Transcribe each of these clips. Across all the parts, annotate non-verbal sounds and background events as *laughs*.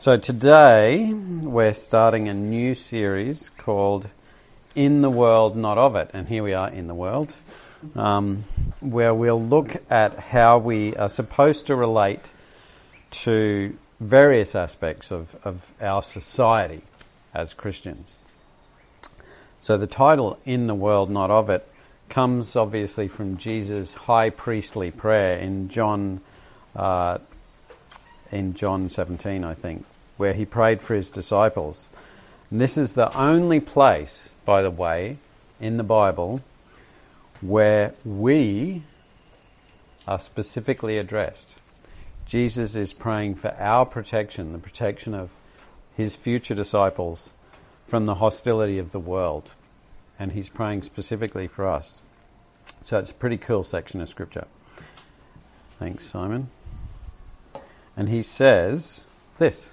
So today we're starting a new series called In the World, Not of It. And here we are in the world, um, where we'll look at how we are supposed to relate to various aspects of, of our society as Christians. So the title In the World, Not of It comes obviously from Jesus' high priestly prayer in John. Uh, in John 17, I think, where he prayed for his disciples. And this is the only place, by the way, in the Bible where we are specifically addressed. Jesus is praying for our protection, the protection of his future disciples from the hostility of the world. And he's praying specifically for us. So it's a pretty cool section of scripture. Thanks, Simon. And he says this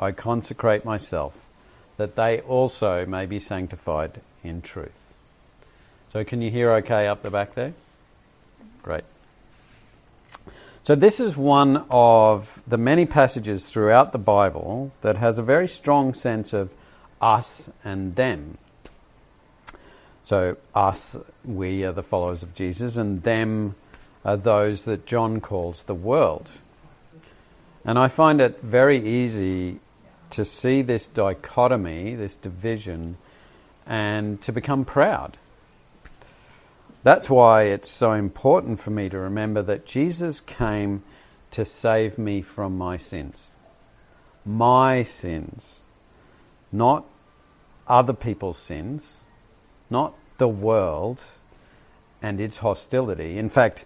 I consecrate myself, that they also may be sanctified in truth. So, can you hear okay up the back there? Great. So, this is one of the many passages throughout the Bible that has a very strong sense of us and them. So, us, we are the followers of Jesus, and them are those that John calls the world. And I find it very easy to see this dichotomy, this division, and to become proud. That's why it's so important for me to remember that Jesus came to save me from my sins. My sins. Not other people's sins, not the world and its hostility. In fact,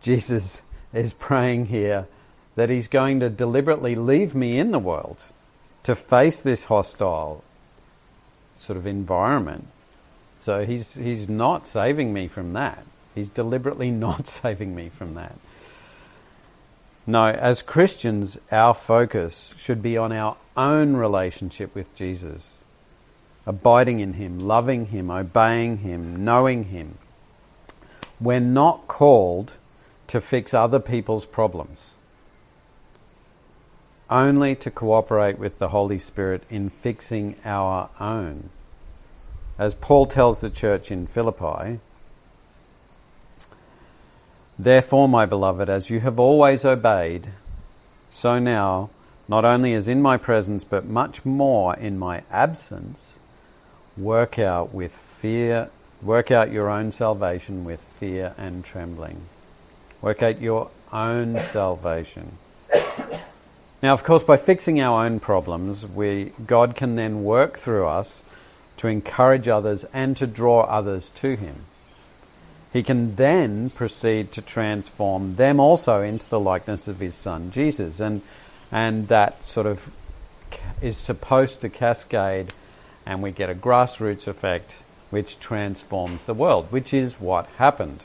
Jesus is praying here that he's going to deliberately leave me in the world to face this hostile sort of environment. So he's, he's not saving me from that. He's deliberately *laughs* not saving me from that. No, as Christians, our focus should be on our own relationship with Jesus, abiding in Him, loving Him, obeying Him, knowing Him. We're not called to fix other people's problems only to cooperate with the Holy Spirit in fixing our own. As Paul tells the church in Philippi, Therefore, my beloved, as you have always obeyed, so now, not only as in my presence, but much more in my absence, work out with fear, work out your own salvation with fear and trembling. Work out your own salvation. Now, of course, by fixing our own problems, we, God can then work through us to encourage others and to draw others to Him. He can then proceed to transform them also into the likeness of His Son Jesus, and and that sort of is supposed to cascade, and we get a grassroots effect which transforms the world, which is what happened.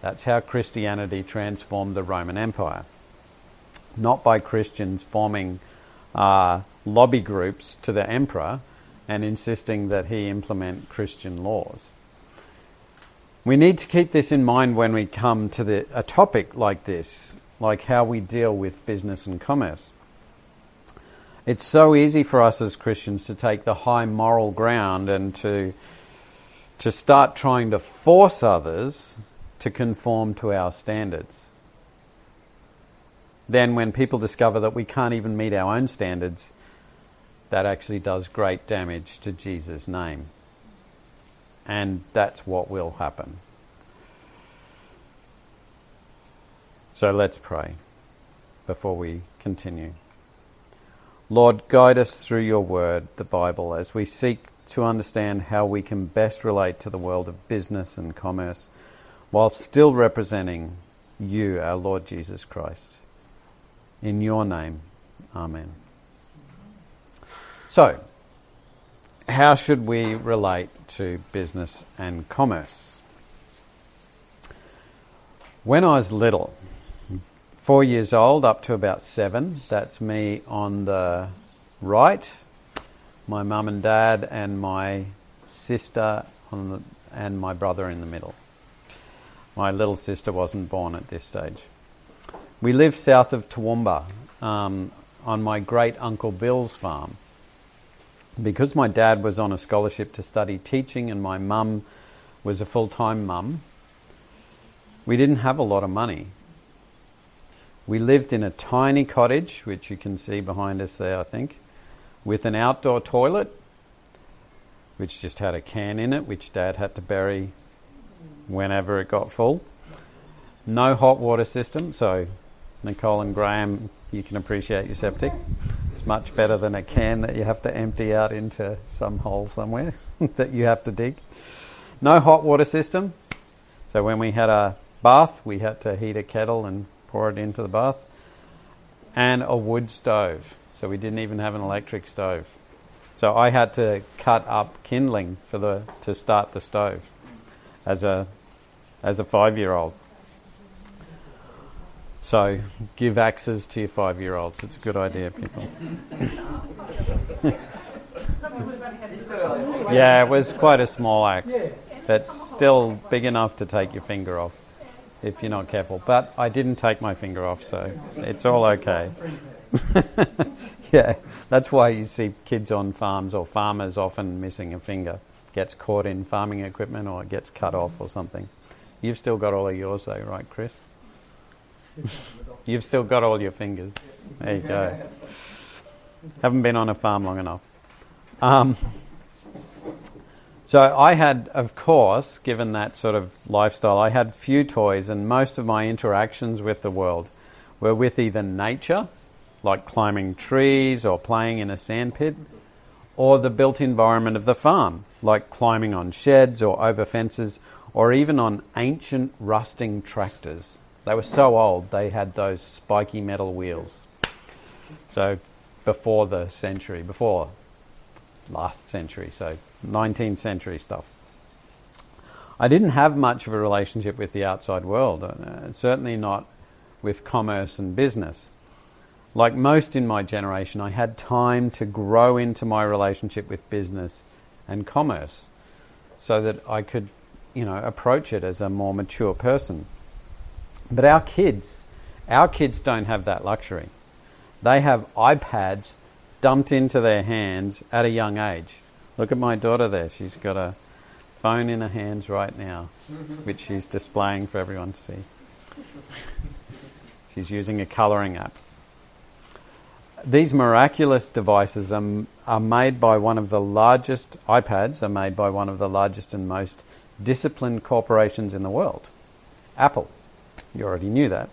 That's how Christianity transformed the Roman Empire not by Christians forming uh, lobby groups to the emperor and insisting that he implement Christian laws. We need to keep this in mind when we come to the, a topic like this, like how we deal with business and commerce. It's so easy for us as Christians to take the high moral ground and to, to start trying to force others to conform to our standards then when people discover that we can't even meet our own standards, that actually does great damage to Jesus' name. And that's what will happen. So let's pray before we continue. Lord, guide us through your word, the Bible, as we seek to understand how we can best relate to the world of business and commerce while still representing you, our Lord Jesus Christ. In your name, Amen. So, how should we relate to business and commerce? When I was little, four years old up to about seven, that's me on the right, my mum and dad, and my sister the, and my brother in the middle. My little sister wasn't born at this stage. We lived south of Toowoomba um, on my great uncle Bill's farm. Because my dad was on a scholarship to study teaching and my mum was a full time mum, we didn't have a lot of money. We lived in a tiny cottage, which you can see behind us there, I think, with an outdoor toilet, which just had a can in it, which Dad had to bury whenever it got full. No hot water system, so Nicole and Graham, you can appreciate your septic. It's much better than a can that you have to empty out into some hole somewhere *laughs* that you have to dig. No hot water system, so when we had a bath, we had to heat a kettle and pour it into the bath, and a wood stove. So we didn't even have an electric stove. So I had to cut up kindling for the to start the stove as a as a five year old. So give axes to your five year olds. It's a good idea, people. *laughs* yeah, it was quite a small axe, but still big enough to take your finger off if you're not careful. But I didn't take my finger off, so it's all okay. *laughs* yeah, that's why you see kids on farms or farmers often missing a finger. Gets caught in farming equipment or it gets cut off or something. You've still got all of yours though, right, Chris? *laughs* You've still got all your fingers. There you go. Haven't been on a farm long enough. Um, so I had, of course, given that sort of lifestyle, I had few toys, and most of my interactions with the world were with either nature, like climbing trees or playing in a sandpit, or the built environment of the farm, like climbing on sheds or over fences, or even on ancient rusting tractors. They were so old, they had those spiky metal wheels. So before the century, before last century, so 19th century stuff. I didn't have much of a relationship with the outside world, uh, certainly not with commerce and business. Like most in my generation, I had time to grow into my relationship with business and commerce so that I could, you know, approach it as a more mature person. But our kids, our kids don't have that luxury. They have iPads dumped into their hands at a young age. Look at my daughter there. She's got a phone in her hands right now, which she's displaying for everyone to see. She's using a colouring app. These miraculous devices are, are made by one of the largest, iPads are made by one of the largest and most disciplined corporations in the world Apple. You already knew that.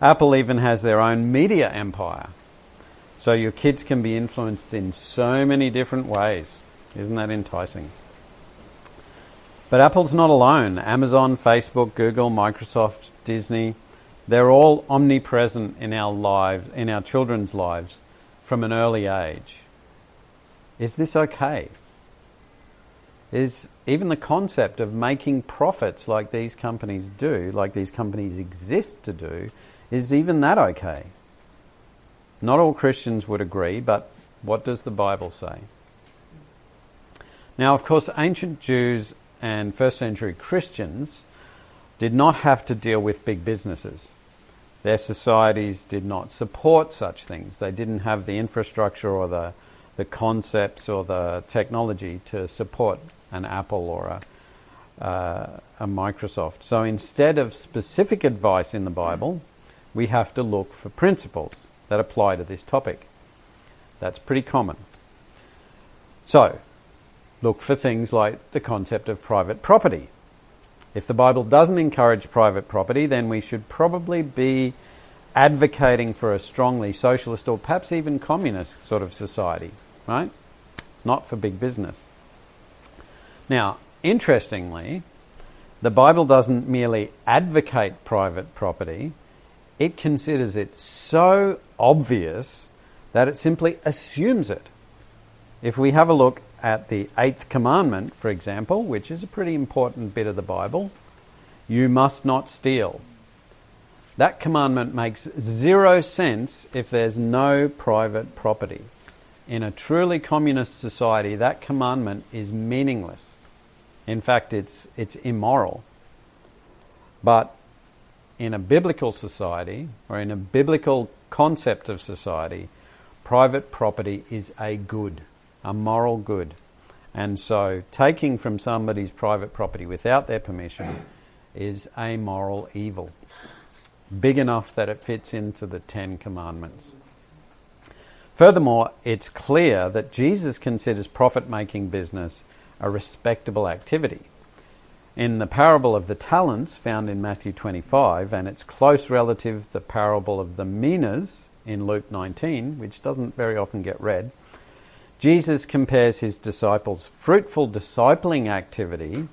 Apple even has their own media empire. So your kids can be influenced in so many different ways. Isn't that enticing? But Apple's not alone. Amazon, Facebook, Google, Microsoft, Disney, they're all omnipresent in our lives, in our children's lives from an early age. Is this okay? Is even the concept of making profits like these companies do, like these companies exist to do, is even that okay? Not all Christians would agree, but what does the Bible say? Now, of course, ancient Jews and first century Christians did not have to deal with big businesses. Their societies did not support such things. They didn't have the infrastructure or the, the concepts or the technology to support an Apple or a, uh, a Microsoft. So instead of specific advice in the Bible, we have to look for principles that apply to this topic. That's pretty common. So, look for things like the concept of private property. If the Bible doesn't encourage private property, then we should probably be advocating for a strongly socialist or perhaps even communist sort of society, right? Not for big business. Now, interestingly, the Bible doesn't merely advocate private property, it considers it so obvious that it simply assumes it. if we have a look at the eighth commandment, for example, which is a pretty important bit of the Bible, you must not steal. That commandment makes zero sense if there's no private property. In a truly communist society, that commandment is meaningless. In fact, it's, it's immoral. But in a biblical society, or in a biblical concept of society, private property is a good, a moral good. And so taking from somebody's private property without their permission is a moral evil big enough that it fits into the Ten Commandments. Furthermore, it's clear that Jesus considers profit making business a respectable activity. In the parable of the talents found in Matthew 25 and its close relative, the parable of the minas in Luke 19, which doesn't very often get read, Jesus compares his disciples' fruitful discipling activity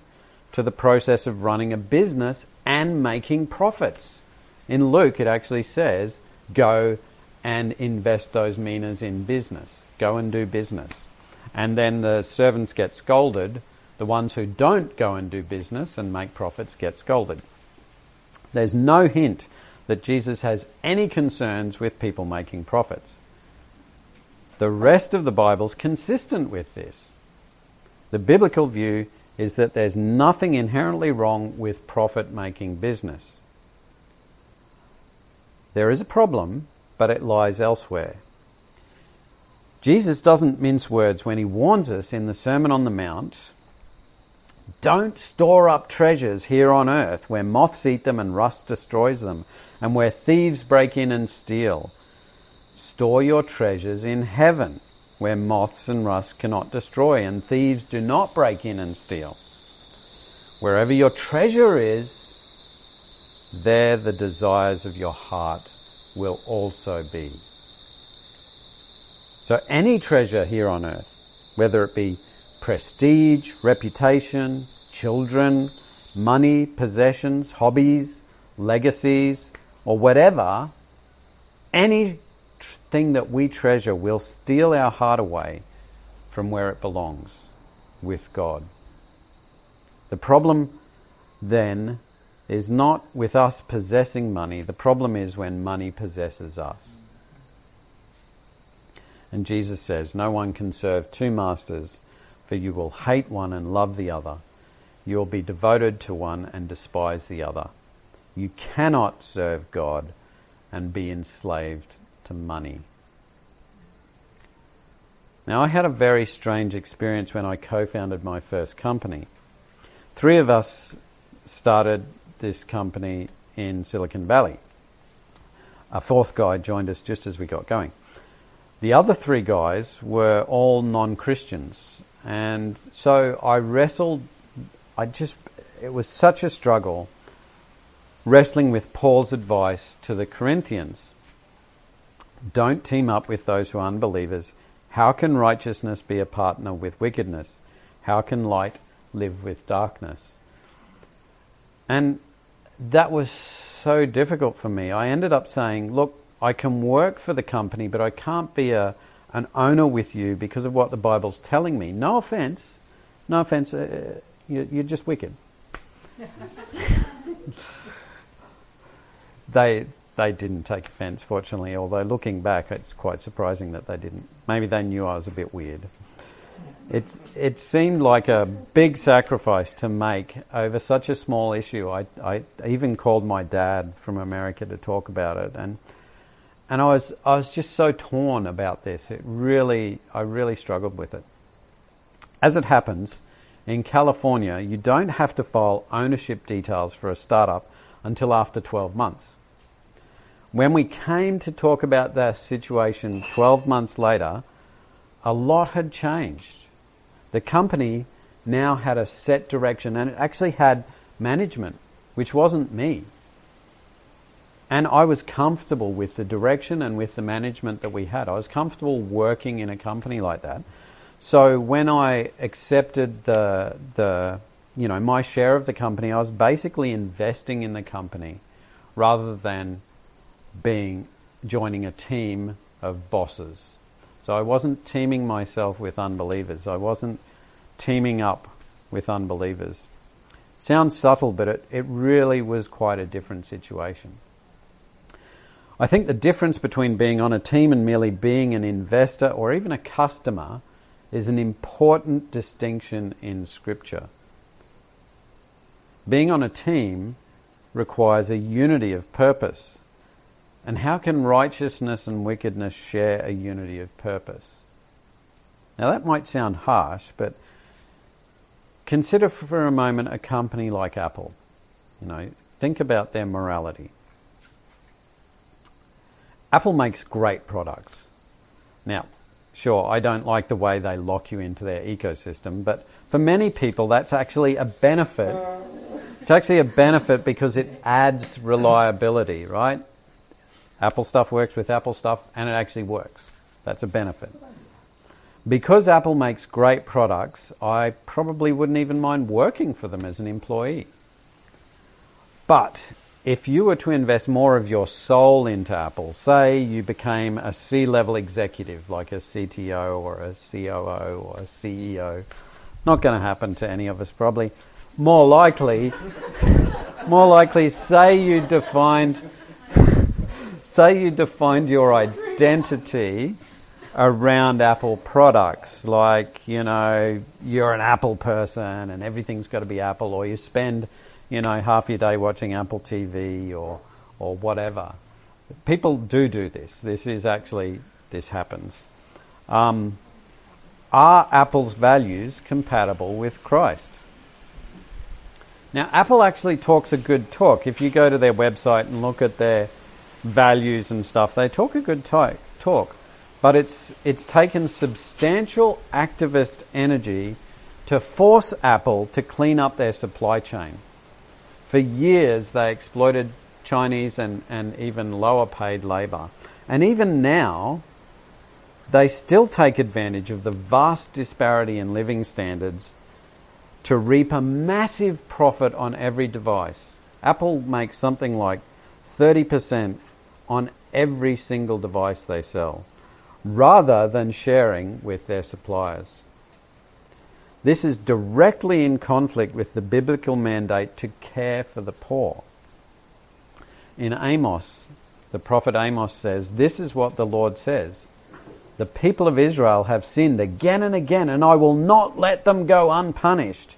to the process of running a business and making profits. In Luke, it actually says, go and invest those minas in business. Go and do business. And then the servants get scolded. The ones who don't go and do business and make profits get scolded. There's no hint that Jesus has any concerns with people making profits. The rest of the Bible's consistent with this. The biblical view is that there's nothing inherently wrong with profit making business. There is a problem, but it lies elsewhere. Jesus doesn't mince words when he warns us in the Sermon on the Mount don't store up treasures here on earth where moths eat them and rust destroys them, and where thieves break in and steal. Store your treasures in heaven where moths and rust cannot destroy, and thieves do not break in and steal. Wherever your treasure is, there the desires of your heart will also be. So, any treasure here on earth, whether it be prestige, reputation, children, money, possessions, hobbies, legacies, or whatever, anything that we treasure will steal our heart away from where it belongs with God. The problem then is not with us possessing money. The problem is when money possesses us. And Jesus says, No one can serve two masters, for you will hate one and love the other. You will be devoted to one and despise the other. You cannot serve God and be enslaved to money. Now, I had a very strange experience when I co founded my first company. Three of us started this company in Silicon Valley. A fourth guy joined us just as we got going. The other three guys were all non Christians. And so I wrestled, I just, it was such a struggle wrestling with Paul's advice to the Corinthians. Don't team up with those who are unbelievers. How can righteousness be a partner with wickedness? How can light live with darkness? And that was so difficult for me. I ended up saying, look, I can work for the company, but I can't be a, an owner with you because of what the Bible's telling me. No offense. No offense. Uh, you, you're just wicked. *laughs* they, they didn't take offense, fortunately, although looking back, it's quite surprising that they didn't. Maybe they knew I was a bit weird. It, it seemed like a big sacrifice to make over such a small issue. I, I even called my dad from America to talk about it, and and I was I was just so torn about this. It really I really struggled with it. As it happens, in California, you don't have to file ownership details for a startup until after 12 months. When we came to talk about that situation 12 months later, a lot had changed the company now had a set direction and it actually had management, which wasn't me. And I was comfortable with the direction and with the management that we had. I was comfortable working in a company like that. So when I accepted the the you know my share of the company, I was basically investing in the company rather than being joining a team of bosses. So I wasn't teaming myself with unbelievers. I wasn't teaming up with unbelievers. Sounds subtle, but it, it really was quite a different situation. I think the difference between being on a team and merely being an investor or even a customer is an important distinction in Scripture. Being on a team requires a unity of purpose. And how can righteousness and wickedness share a unity of purpose? Now, that might sound harsh, but consider for a moment a company like Apple. You know, think about their morality. Apple makes great products. Now, sure, I don't like the way they lock you into their ecosystem, but for many people, that's actually a benefit. It's actually a benefit because it adds reliability, right? Apple stuff works with Apple stuff and it actually works. That's a benefit. Because Apple makes great products, I probably wouldn't even mind working for them as an employee. But if you were to invest more of your soul into Apple, say you became a C level executive like a CTO or a COO or a CEO, not going to happen to any of us probably. More likely, *laughs* more likely, say you defined, *laughs* say you defined your identity around Apple products, like you know you're an Apple person and everything's got to be Apple, or you spend you know, half your day watching Apple TV or, or whatever. People do do this. This is actually, this happens. Um, are Apple's values compatible with Christ? Now, Apple actually talks a good talk. If you go to their website and look at their values and stuff, they talk a good talk. talk. But it's, it's taken substantial activist energy to force Apple to clean up their supply chain. For years, they exploited Chinese and, and even lower paid labour. And even now, they still take advantage of the vast disparity in living standards to reap a massive profit on every device. Apple makes something like 30% on every single device they sell, rather than sharing with their suppliers. This is directly in conflict with the biblical mandate to care for the poor. In Amos, the prophet Amos says, This is what the Lord says The people of Israel have sinned again and again, and I will not let them go unpunished.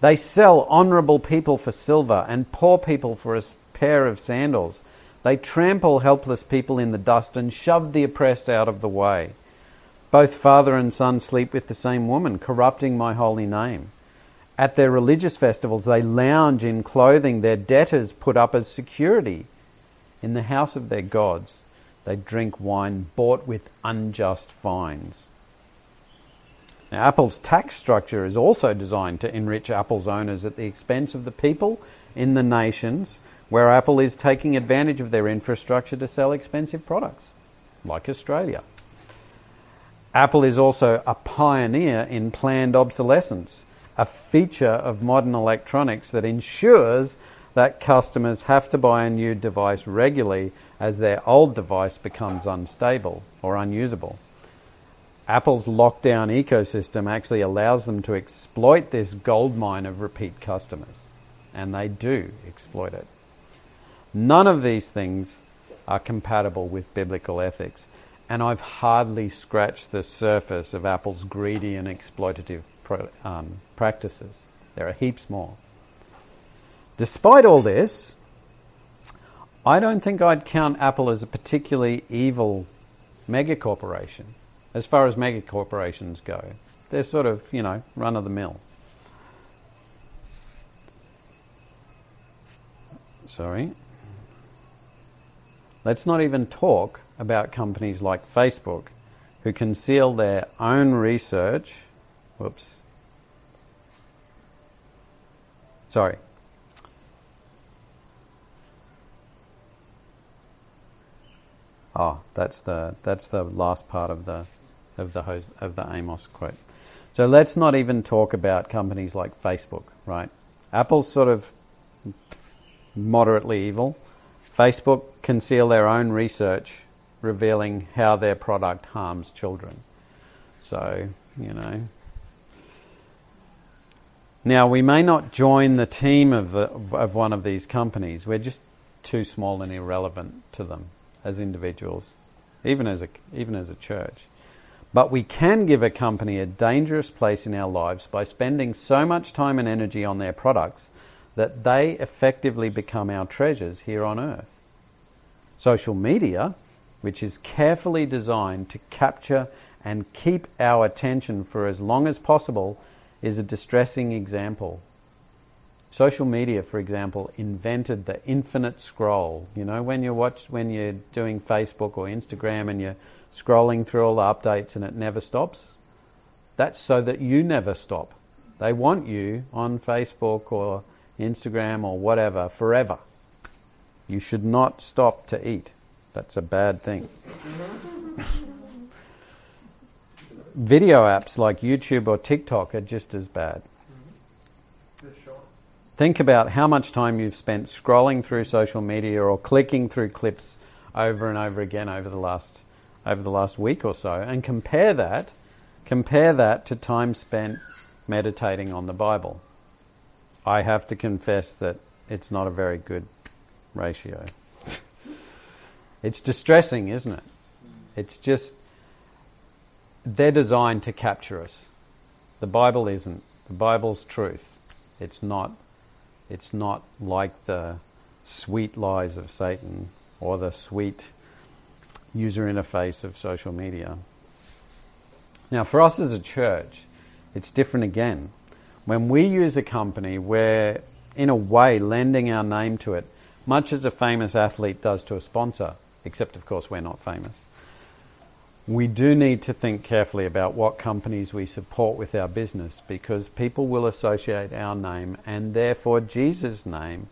They sell honourable people for silver and poor people for a pair of sandals. They trample helpless people in the dust and shove the oppressed out of the way. Both father and son sleep with the same woman, corrupting my holy name. At their religious festivals, they lounge in clothing their debtors put up as security. In the house of their gods, they drink wine bought with unjust fines. Now, Apple's tax structure is also designed to enrich Apple's owners at the expense of the people in the nations where Apple is taking advantage of their infrastructure to sell expensive products, like Australia. Apple is also a pioneer in planned obsolescence, a feature of modern electronics that ensures that customers have to buy a new device regularly as their old device becomes unstable or unusable. Apple's lockdown ecosystem actually allows them to exploit this goldmine of repeat customers, and they do exploit it. None of these things are compatible with biblical ethics and I've hardly scratched the surface of Apple's greedy and exploitative pro, um, practices. There are heaps more. Despite all this, I don't think I'd count Apple as a particularly evil megacorporation as far as megacorporations go. They're sort of, you know, run of the mill. Sorry. Let's not even talk about companies like Facebook who conceal their own research. Whoops. Sorry. Oh, that's the that's the last part of the of the host, of the Amos quote. So let's not even talk about companies like Facebook, right? Apple's sort of moderately evil. Facebook conceal their own research revealing how their product harms children. So, you know. Now, we may not join the team of, the, of one of these companies. We're just too small and irrelevant to them as individuals, even as a, even as a church. But we can give a company a dangerous place in our lives by spending so much time and energy on their products that they effectively become our treasures here on earth. Social media, which is carefully designed to capture and keep our attention for as long as possible, is a distressing example. Social media, for example, invented the infinite scroll. You know, when you're watch, when you're doing Facebook or Instagram and you're scrolling through all the updates and it never stops, that's so that you never stop. They want you on Facebook or Instagram or whatever forever. You should not stop to eat. That's a bad thing. *laughs* Video apps like YouTube or TikTok are just as bad. Think about how much time you've spent scrolling through social media or clicking through clips over and over again over the last over the last week or so and compare that compare that to time spent meditating on the Bible. I have to confess that it's not a very good ratio. *laughs* it's distressing, isn't it? It's just they're designed to capture us. The Bible isn't. The Bible's truth. It's not it's not like the sweet lies of Satan or the sweet user interface of social media. Now, for us as a church, it's different again. When we use a company, we're in a way lending our name to it, much as a famous athlete does to a sponsor, except, of course, we're not famous. We do need to think carefully about what companies we support with our business because people will associate our name and therefore Jesus' name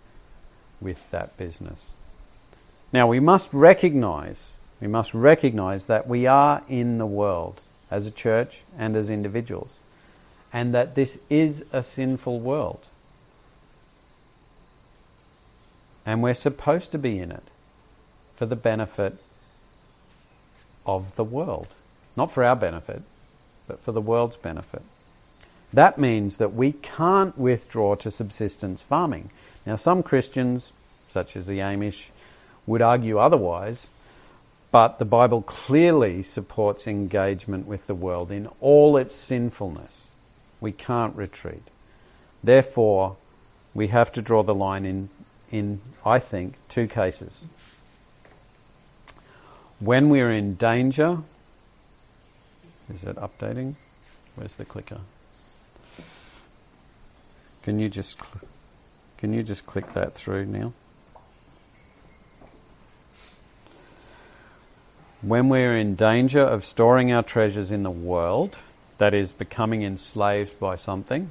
with that business. Now we must recognize, we must recognize that we are in the world as a church and as individuals and that this is a sinful world. And we're supposed to be in it for the benefit of the world. Not for our benefit, but for the world's benefit. That means that we can't withdraw to subsistence farming. Now, some Christians, such as the Amish, would argue otherwise, but the Bible clearly supports engagement with the world in all its sinfulness. We can't retreat. Therefore, we have to draw the line in, in I think, two cases when we're in danger, is it updating? Where's the clicker? Can you just cl- can you just click that through now? When we're in danger of storing our treasures in the world, that is becoming enslaved by something,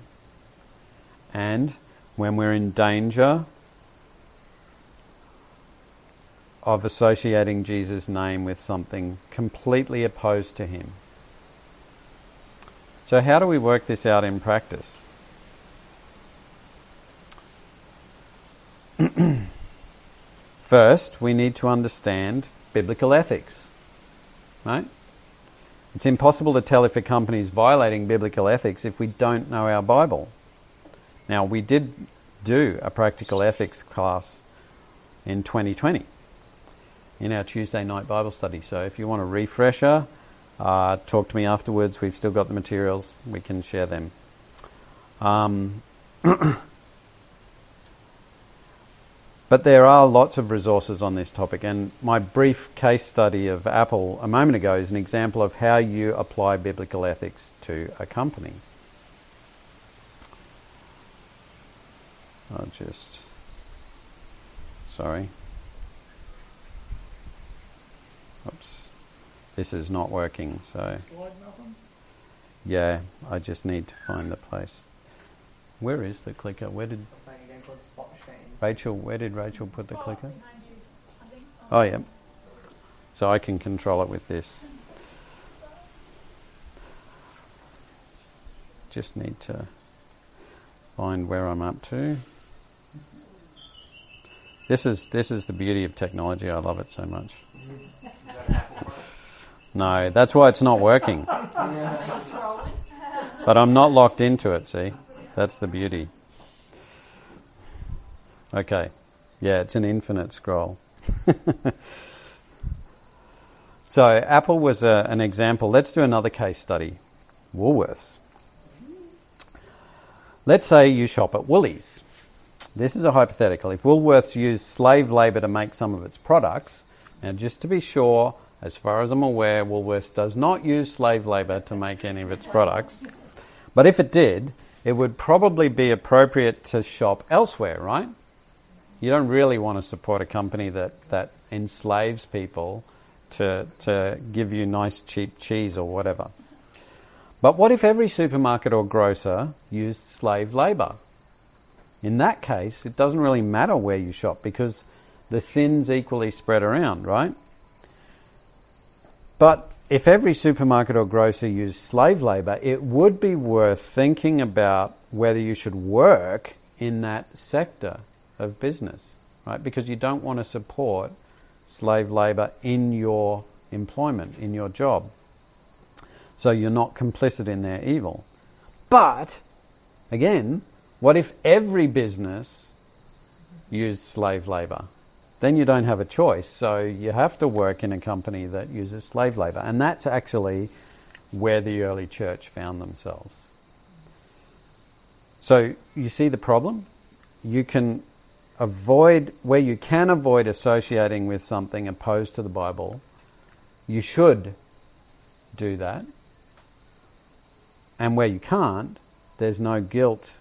and when we're in danger of associating Jesus' name with something completely opposed to him. So, how do we work this out in practice? *clears throat* First, we need to understand biblical ethics. Right? It's impossible to tell if a company is violating biblical ethics if we don't know our Bible. Now, we did do a practical ethics class in 2020 in our Tuesday night Bible study. So if you want a refresher, uh, talk to me afterwards. We've still got the materials, we can share them. Um, *clears throat* but there are lots of resources on this topic, and my brief case study of Apple a moment ago is an example of how you apply biblical ethics to a company. I'll just. Sorry. Oops. This is not working, so. Yeah, I just need to find the place. Where is the clicker? Where did. Rachel, where did Rachel put the clicker? Oh, yeah. So I can control it with this. Just need to find where I'm up to. This is this is the beauty of technology. I love it so much. No, that's why it's not working. *laughs* but I'm not locked into it, see? That's the beauty. Okay. Yeah, it's an infinite scroll. *laughs* so, Apple was a, an example. Let's do another case study Woolworths. Let's say you shop at Woolies. This is a hypothetical. If Woolworths used slave labour to make some of its products, now just to be sure, as far as I'm aware, Woolworths does not use slave labour to make any of its products. But if it did, it would probably be appropriate to shop elsewhere, right? You don't really want to support a company that, that enslaves people to, to give you nice cheap cheese or whatever. But what if every supermarket or grocer used slave labour? In that case, it doesn't really matter where you shop because the sin's equally spread around, right? But if every supermarket or grocer used slave labour, it would be worth thinking about whether you should work in that sector of business, right? Because you don't want to support slave labour in your employment, in your job. So you're not complicit in their evil. But, again, what if every business used slave labour? Then you don't have a choice. So you have to work in a company that uses slave labour. And that's actually where the early church found themselves. So you see the problem? You can avoid, where you can avoid associating with something opposed to the Bible, you should do that. And where you can't, there's no guilt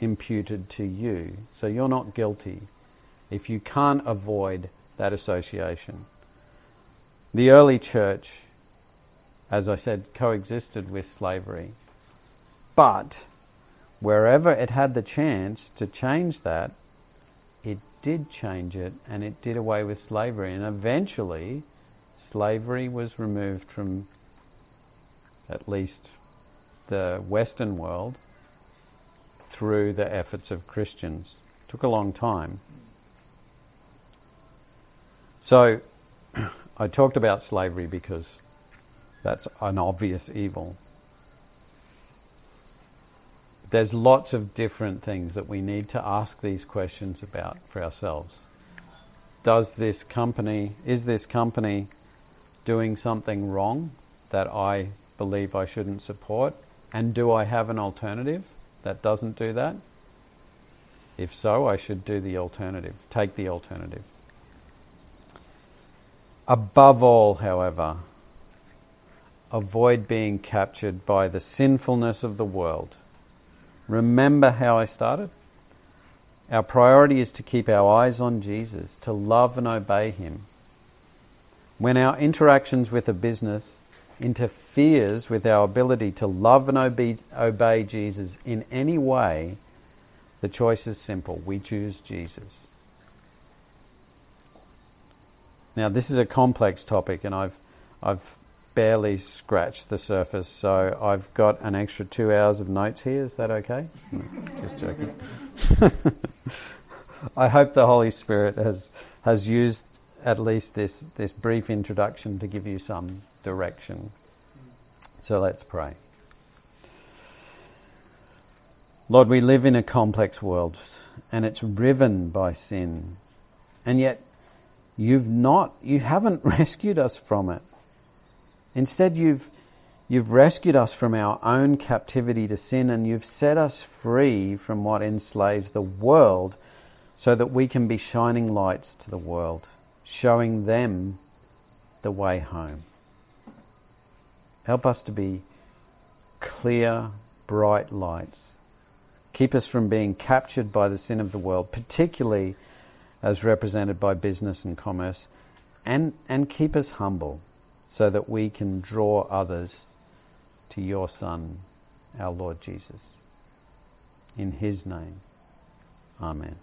imputed to you. So you're not guilty if you can't avoid that association. The early church, as I said, coexisted with slavery. But wherever it had the chance to change that, did change it and it did away with slavery. And eventually, slavery was removed from at least the Western world through the efforts of Christians. It took a long time. So, *clears throat* I talked about slavery because that's an obvious evil. There's lots of different things that we need to ask these questions about for ourselves. Does this company, is this company doing something wrong that I believe I shouldn't support? And do I have an alternative that doesn't do that? If so, I should do the alternative, take the alternative. Above all, however, avoid being captured by the sinfulness of the world. Remember how I started? Our priority is to keep our eyes on Jesus, to love and obey Him. When our interactions with a business interferes with our ability to love and obey, Jesus in any way, the choice is simple. We choose Jesus. Now, this is a complex topic, and I've, I've barely scratched the surface, so I've got an extra two hours of notes here. Is that okay? *laughs* Just joking. *laughs* I hope the Holy Spirit has, has used at least this, this brief introduction to give you some direction. So let's pray. Lord, we live in a complex world and it's riven by sin. And yet you've not you haven't *laughs* rescued us from it. Instead you've you've rescued us from our own captivity to sin and you've set us free from what enslaves the world so that we can be shining lights to the world showing them the way home. Help us to be clear, bright lights. Keep us from being captured by the sin of the world, particularly as represented by business and commerce, and, and keep us humble so that we can draw others to your Son, our Lord Jesus. In His name, Amen.